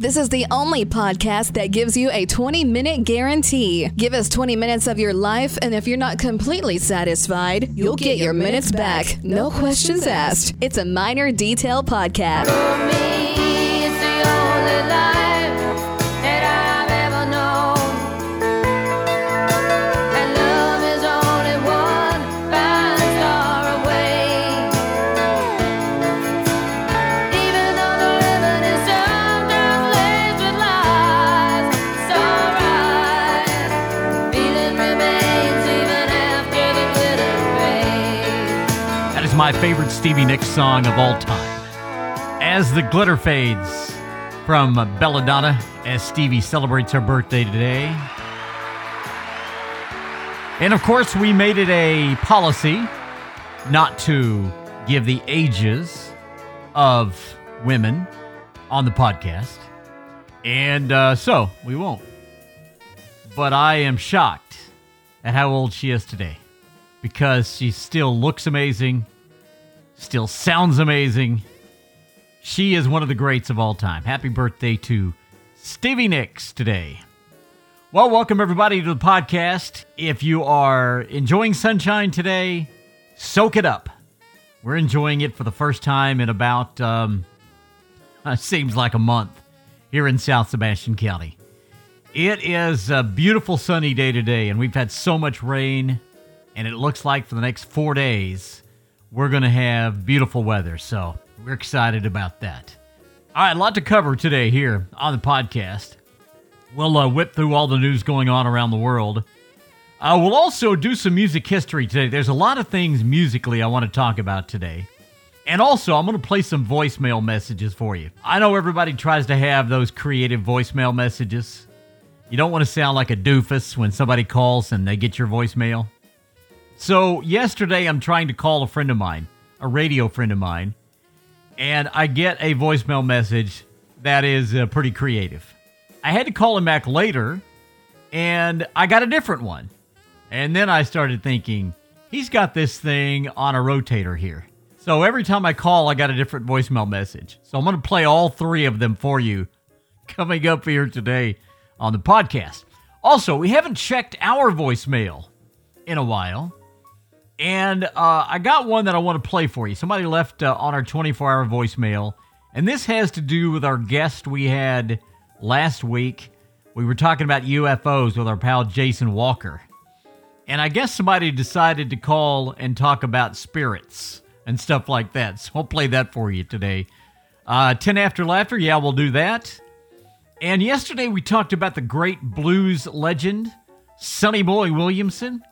This is the only podcast that gives you a 20 minute guarantee. Give us 20 minutes of your life, and if you're not completely satisfied, you'll, get, your minutes back. No questions asked. It's a minor detail podcast. My favorite Stevie Nicks song of all time. As the glitter fades from Bella Donna, as Stevie celebrates her birthday today. And of course, we made it a policy not to give the ages of women on the podcast. And uh, so we won't. But I am shocked at how old she is today because she still looks amazing, still sounds amazing. She is one of the greats of all time. Happy birthday to Stevie Nicks today. Well, welcome everybody to the podcast. If you are enjoying sunshine today, soak it up. We're enjoying it for the first time in about, um, seems like a month here in South Sebastian County. It is a beautiful sunny day today, and we've had so much rain, and it looks like for the next four days, we're going to have beautiful weather. So we're excited about that. All right, a lot to cover today here on the podcast. We'll uh, whip through all the news going on around the world. Uh, we'll also do some music history today. There's a lot of things musically I want to talk about today. And also, I'm going to play some voicemail messages for you. I know everybody tries to have those creative voicemail messages. You don't want to sound like a doofus when somebody calls and they get your voicemail. So, yesterday I'm trying to call a friend of mine, a radio friend of mine, and I get a voicemail message that is uh, pretty creative. I had to call him back later, and I got a different one. And then I started thinking, he's got this thing on a rotator here. So every time I call, I got a different voicemail message. So I'm going to play all three of them for you coming up here today on the podcast. Also, we haven't checked our voicemail in a while. And uh, I got one that I want to play for you. Somebody left uh, on our 24 hour voicemail. And this has to do with our guest we had last week. We were talking about UFOs with our pal Jason Walker. And I guess somebody decided to call and talk about spirits and stuff like that. So I'll play that for you today. Uh, 10 after laughter, yeah, we'll do that. And yesterday we talked about the great blues legend, Sonny Boy Williamson.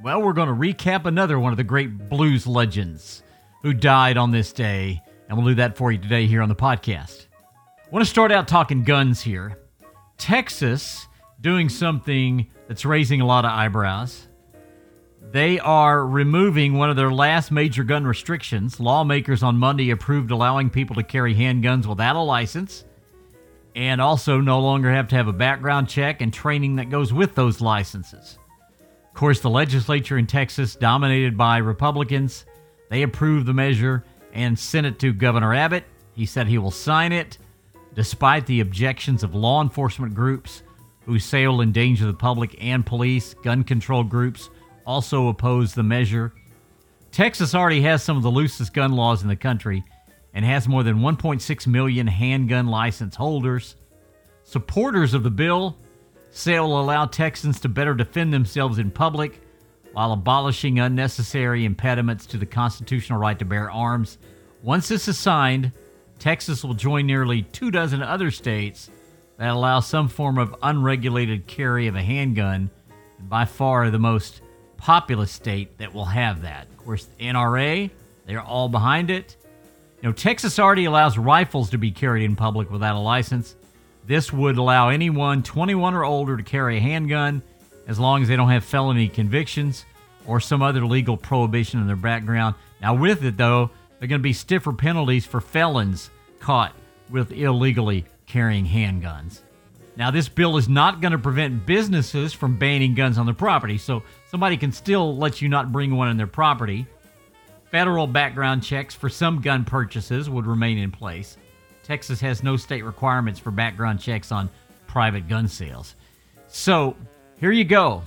Well, we're going to recap another one of the great blues legends who died on this day, and we'll do that for you today here on the podcast. I want to start out talking guns here. Texas doing something that's raising a lot of eyebrows. They are removing one of their last major gun restrictions. Lawmakers on Monday approved allowing people to carry handguns without a license and also no longer have to have a background check and training that goes with those licenses. Of course, the legislature in Texas, dominated by Republicans, they approved the measure and sent it to Governor Abbott. He said he will sign it despite the objections of law enforcement groups who say it will endanger the public and police. Gun control groups also oppose the measure. Texas already has some of the loosest gun laws in the country and has more than 1.6 million handgun license holders. Supporters of the bill it will allow Texans to better defend themselves in public while abolishing unnecessary impediments to the constitutional right to bear arms. Once this is signed, Texas will join nearly two dozen other states that allow some form of unregulated carry of a handgun, and by far the most populous state that will have that. Of course, the NRA, they're all behind it. You know, Texas already allows rifles to be carried in public without a license. This would allow anyone 21 or older to carry a handgun as long as they don't have felony convictions or some other legal prohibition in their background. Now, with it, though, there are going to be stiffer penalties for felons caught with illegally carrying handguns. Now, this bill is not going to prevent businesses from banning guns on their property, so somebody can still let you not bring one on their property. Federal background checks for some gun purchases would remain in place. Texas has no state requirements for background checks on private gun sales. So here you go.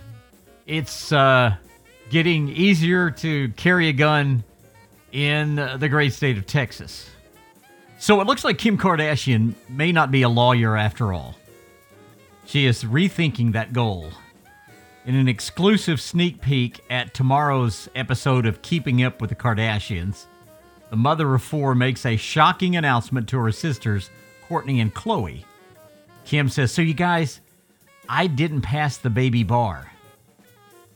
It's uh, getting easier to carry a gun in the great state of Texas. So it looks like Kim Kardashian may not be a lawyer after all. She is rethinking that goal. In an exclusive sneak peek at tomorrow's episode of Keeping Up with the Kardashians, the mother of four makes a shocking announcement to her sisters, Kourtney and Khloé. Kim says, So, you guys, I didn't pass the baby bar.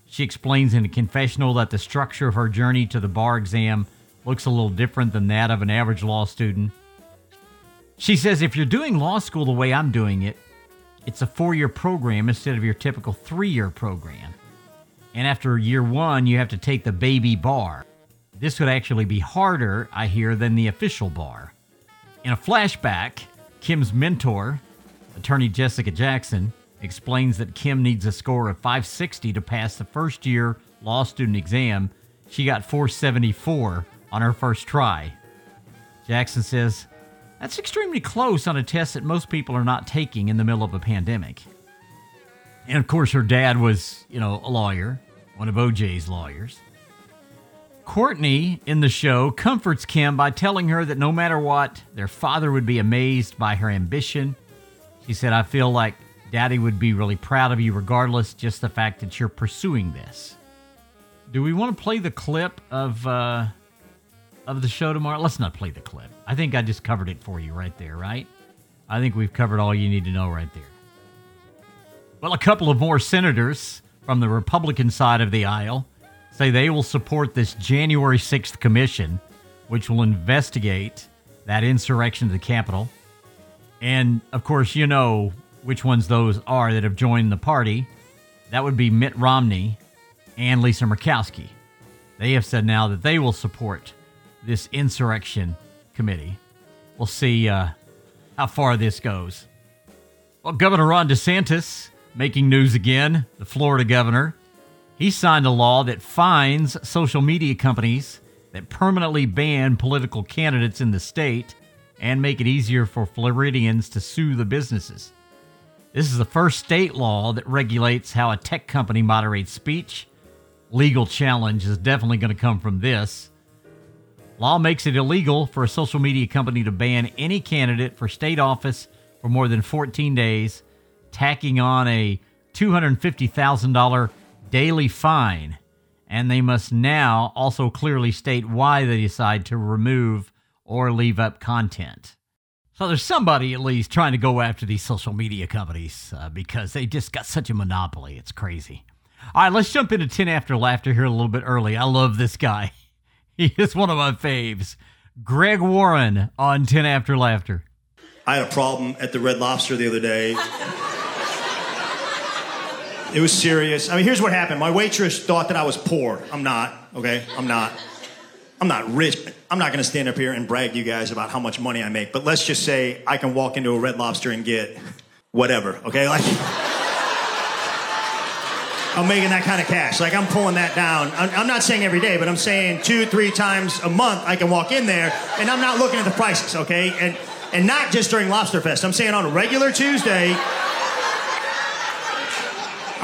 She explains in a confessional that the structure of her journey to the bar exam looks a little different than that of an average law student. She says if you're doing law school the way I'm doing it, it's a four year program instead of your typical three year program. And after year one, you have to take the baby bar. This would actually be harder, I hear, than the official bar. In a flashback, Kim's mentor, attorney Jessica Jackson, explains that Kim needs a score of 560 to pass the first year law student exam. She got 474 on her first try. Jackson says, That's extremely close on a test that most people are not taking in the middle of a pandemic. And of course, her dad was, you know, a lawyer, one of OJ's lawyers. Kourtney in the show comforts Kim by telling her that no matter what, their father would be amazed by her ambition. She said, I feel like daddy would be really proud of you regardless, just the fact that you're pursuing this. Do we want to play the clip of uh, of the show tomorrow? Let's not play the clip. I think I just covered it for you right there, right? I think we've covered all you need to know right there. Well, a couple of more senators from the Republican side of the aisle say they will support this January 6th commission, which will investigate that insurrection to the Capitol. And of course, you know which ones those are that have joined the party. That would be Mitt Romney and Lisa Murkowski. They have said now that they will support this insurrection committee. We'll see uh, how far this goes. Well, Governor Ron DeSantis making news again, the Florida governor. He signed a law that fines social media companies that permanently ban political candidates in the state and make it easier for Floridians to sue the businesses. This is the first state law that regulates how a tech company moderates speech. Legal challenge is definitely going to come from this. Law makes it illegal for a social media company to ban any candidate for state office for more than 14 days, tacking on a $250,000 daily fine. And they must now also clearly state why they decide to remove or leave up content. So there's somebody at least trying to go after these social media companies uh, because they just got such a monopoly. It's crazy. All right, let's jump into 10 After Laughter here a little bit early. I love this guy. He is one of my faves. Greg Warren on 10 After Laughter. I had a problem at the Red Lobster the other day. It was serious. I mean, here's what happened. My waitress thought that I was poor. I'm not, okay? I'm not. I'm not rich. I'm not going to stand up here and brag you guys about how much money I make, but let's just say I can walk into a Red Lobster and get whatever, okay? Like, I'm making that kind of cash. Like, I'm pulling that down. I'm, I'm not saying every day, but I'm saying two, three times a month I can walk in there and I'm not looking at the prices, okay? And, and not just during Lobster Fest. I'm saying on a regular Tuesday,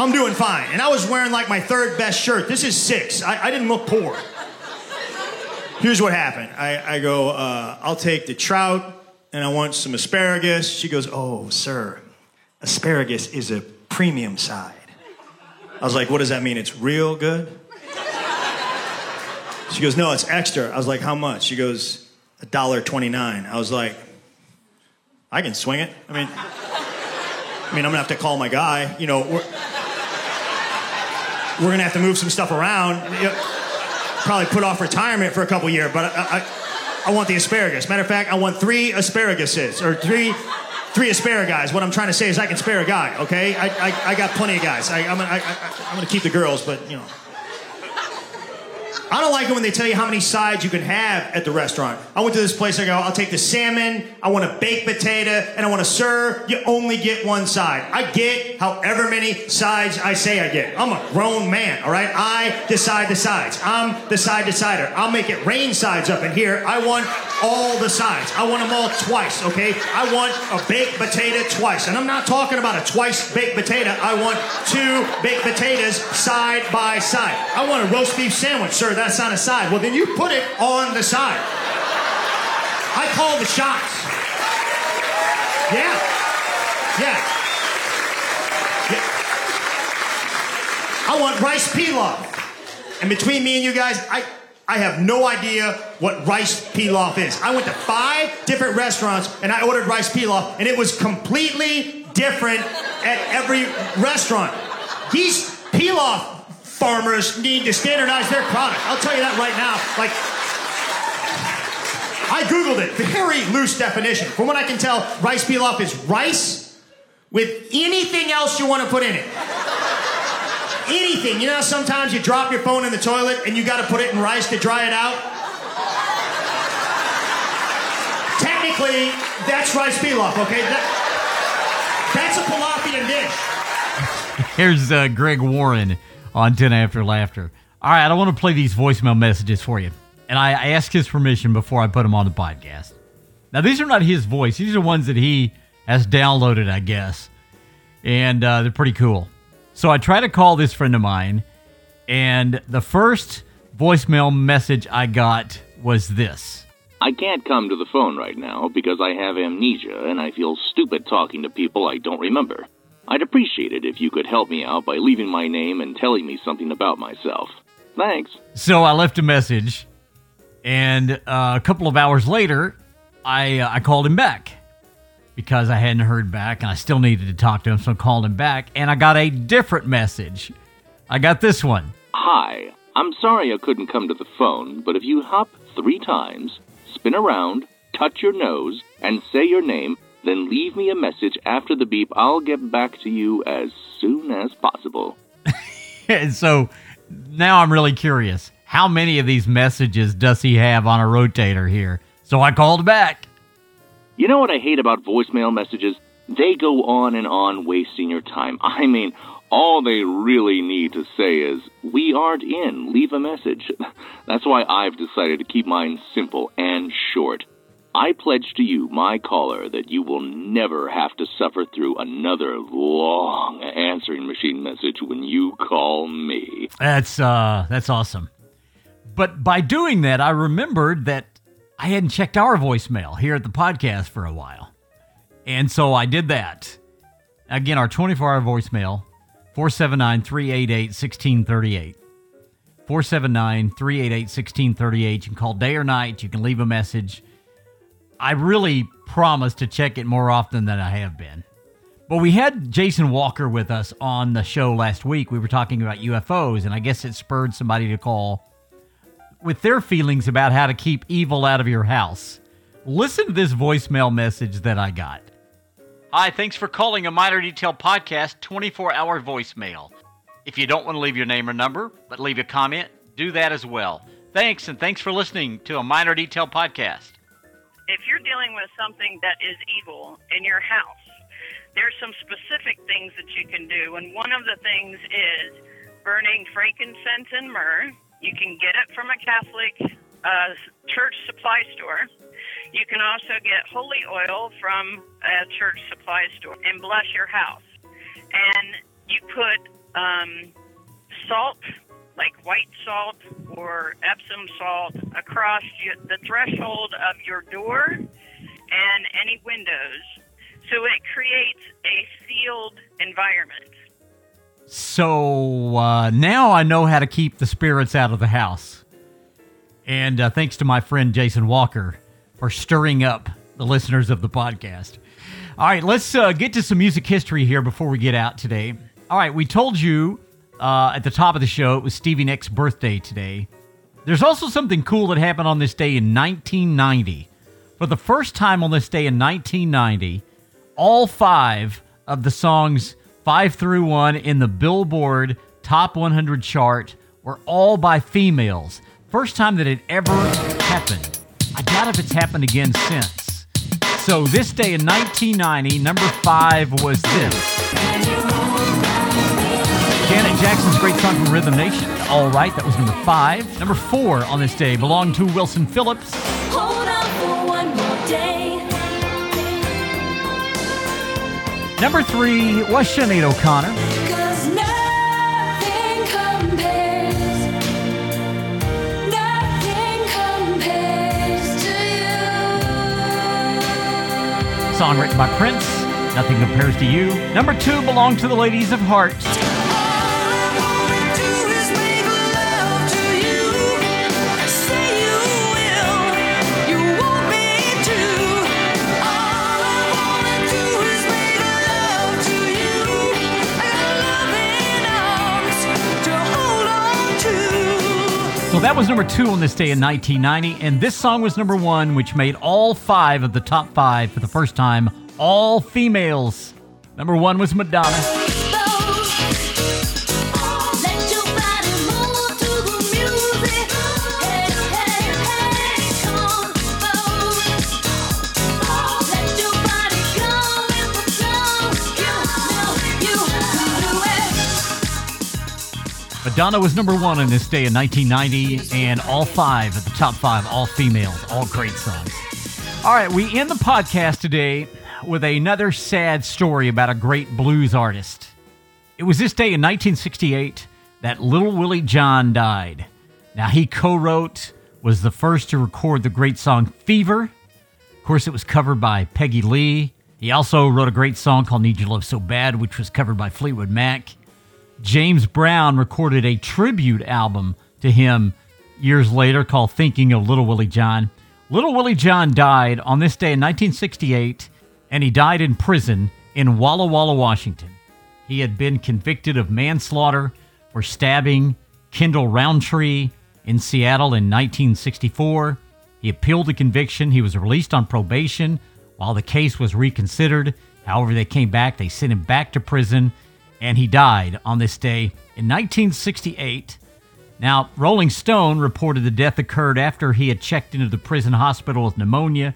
I'm doing fine. And I was wearing like my third best shirt. This is six. I, I didn't look poor. Here's what happened. I, I go, uh, I'll take the trout and I want some asparagus. She goes, Oh, sir, asparagus is a premium side. I was like, What does that mean? It's real good? She goes, No, it's extra. I was like, How much? She goes, $1.29. I was like, I can swing it. I mean, I mean, I'm gonna have to call my guy. You know, we're, we're gonna have to move some stuff around. Probably put off retirement for a couple years, but I, I, I, want the asparagus. Matter of fact, I want three asparaguses or three three asparagus. What I'm trying to say is I can spare a guy. Okay, I, I, I got plenty of guys. I, I'm gonna, I, am going to keep the girls, but you know. I don't like it when they tell you how many sides you can have at the restaurant. I went to this place, I go, I'll take the salmon, I want a baked potato, and I want to sir. You only get one side. I get however many sides I say I get. I'm a grown man, all right? I decide the sides. I'm the side decider. I'll make it rain sides up in here. I want all the sides. I want them all twice, okay? I want a baked potato twice. And I'm not talking about a twice baked potato. I want two baked potatoes side by side. I want a roast beef sandwich, sir that's on a side. Well, then you put it on the side. I call the shots. Yeah. Yeah. I want rice pilaf. And between me and you guys, I, I have no idea what rice pilaf is. I went to five different restaurants and I ordered rice pilaf, and it was completely different at every restaurant. These pilaf farmers need to standardize their product. I'll tell you that right now. Like, I Googled it. Very loose definition. From what I can tell, rice pilaf is rice with anything else you want to put in it. Anything. You know sometimes you drop your phone in the toilet and you got to put it in rice to dry it out? Technically, that's rice pilaf, okay? That, that's a Palafian dish. Here's uh, Greg Warren on 10 After Laughter. All right, I want to play these voicemail messages for you. And I, asked his permission before I put them on the podcast. Now, these are not his voice. These are ones that he has downloaded, I guess. And uh, they're pretty cool. So I try to call this friend of mine. And the first voicemail message I got was this. I can't come to the phone right now because I have amnesia and I feel stupid talking to people I don't remember. I'd appreciate it if you could help me out by leaving my name and telling me something about myself. Thanks. So I left a message, and uh, a couple of hours later, I uh, I called him back because I hadn't heard back, and I still needed to talk to him, so I called him back, and I got a different message. I got this one. Hi, I'm sorry I couldn't come to the phone, but if you hop three times, spin around, touch your nose, and say your name, then leave me a message after the beep. I'll get back to you as soon as possible. so now I'm really curious. How many of these messages does he have on a rotator here? So I called back. You know what I hate about voicemail messages? They go on and on wasting your time. I mean, all they really need to say is, We aren't in, leave a message. That's why I've decided to keep mine simple and short. I pledge to you, my caller, that you will never have to suffer through another long answering machine message when you call me. That's uh that's awesome. But by doing that, I remembered that I hadn't checked our voicemail here at the podcast for a while. And so I did that. Again, our 24 hour voicemail 479 388 1638. 479 388 1638. You can call day or night. You can leave a message. I really promise to check it more often than I have been. But we had Jason Walker with us on the show last week. We were talking about UFOs, and I guess it spurred somebody to call with their feelings about how to keep evil out of your house. Listen to this voicemail message that I got. Hi, thanks for calling a Minor Detail Podcast 24 hour voicemail. If you don't want to leave your name or number, but leave a comment, do that as well. Thanks, and thanks for listening to a Minor Detail Podcast if you're dealing with something that is evil in your house, there's some specific things that you can do. And one of the things is burning frankincense and myrrh. You can get it from a Catholic uh, church supply store. You can also get holy oil from a church supply store and bless your house. And you put um, salt like white salt or Epsom salt across the threshold of your door and any windows. So it creates a sealed environment. So uh, now I know how to keep the spirits out of the house. And uh, thanks to my friend Jason Walker for stirring up the listeners of the podcast. All right, let's uh, get to some music history here before we get out today. All right, we told you uh, at the top of the show, it was Stevie Nicks' birthday today. There's also something cool that happened on this day in 1990. For the first time on this day in 1990, all five of the songs five through one in the Billboard Top 100 chart were all by females. First time that it ever happened. I doubt if it's happened again since. So this day in 1990, number five was this. Janet Jackson's great song from Rhythm Nation. All right, that was number five. Number four on this day belonged to Wilson Phillips. Hold on for one more day. Number three was Sinead O'Connor. Cause nothing compares. Nothing compares. Song written by Prince. Nothing compares to you. Number two belonged to the Ladies of Heart. That was number two on this day in 1990, and this song was number one, which made all five of the top five for the first time, all females. Number one was Madonna. Madonna was number one on this day in 1990, and all five of the top five, all females, all great songs. All right, we end the podcast today with another sad story about a great blues artist. It was this day in 1968 that Little Willie John died. Now, he co wrote, was the first to record the great song Fever. Of course, it was covered by Peggy Lee. He also wrote a great song called Need Your Love So Bad, which was covered by Fleetwood Mac. James Brown recorded a tribute album to him years later called Thinking of Little Willie John. Little Willie John died on this day in 1968, and he died in prison in Walla Walla, Washington. He had been convicted of manslaughter for stabbing Kendall Roundtree in Seattle in 1964. He appealed the conviction. He was released on probation while the case was reconsidered. However, they came back, they sent him back to prison, and he died on this day in 1968. Now, Rolling Stone reported the death occurred after he had checked into the prison hospital with pneumonia.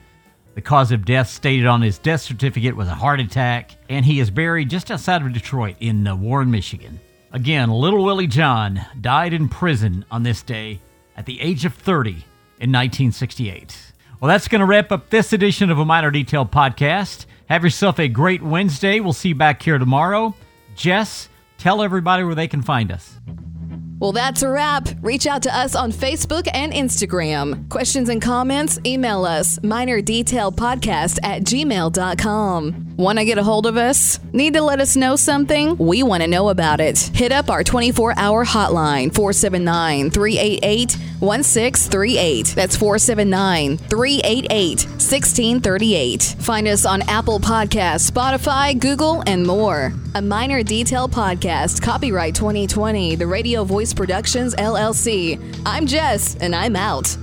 The cause of death stated on his death certificate was a heart attack, and he is buried just outside of Detroit in uh, Warren, Michigan. Again, Little Willie John died in prison on this day at the age of 30 in 1968. Well, that's going to wrap up this edition of a Minor Detail podcast. Have yourself a great Wednesday. We'll see you back here tomorrow. Jess, tell everybody where they can find us. Well, that's a wrap. Reach out to us on Facebook and Instagram. Questions and comments, email us minordetailpodcast at gmail.com. Want to get a hold of us? Need to let us know something? We want to know about it. Hit up our 24 hour hotline 479 388 1638. That's 479 388 1638. Find us on Apple Podcasts, Spotify, Google, and more. A Minor Detail Podcast, copyright 2020, the Radio Voice Productions, LLC. I'm Jess, and I'm out.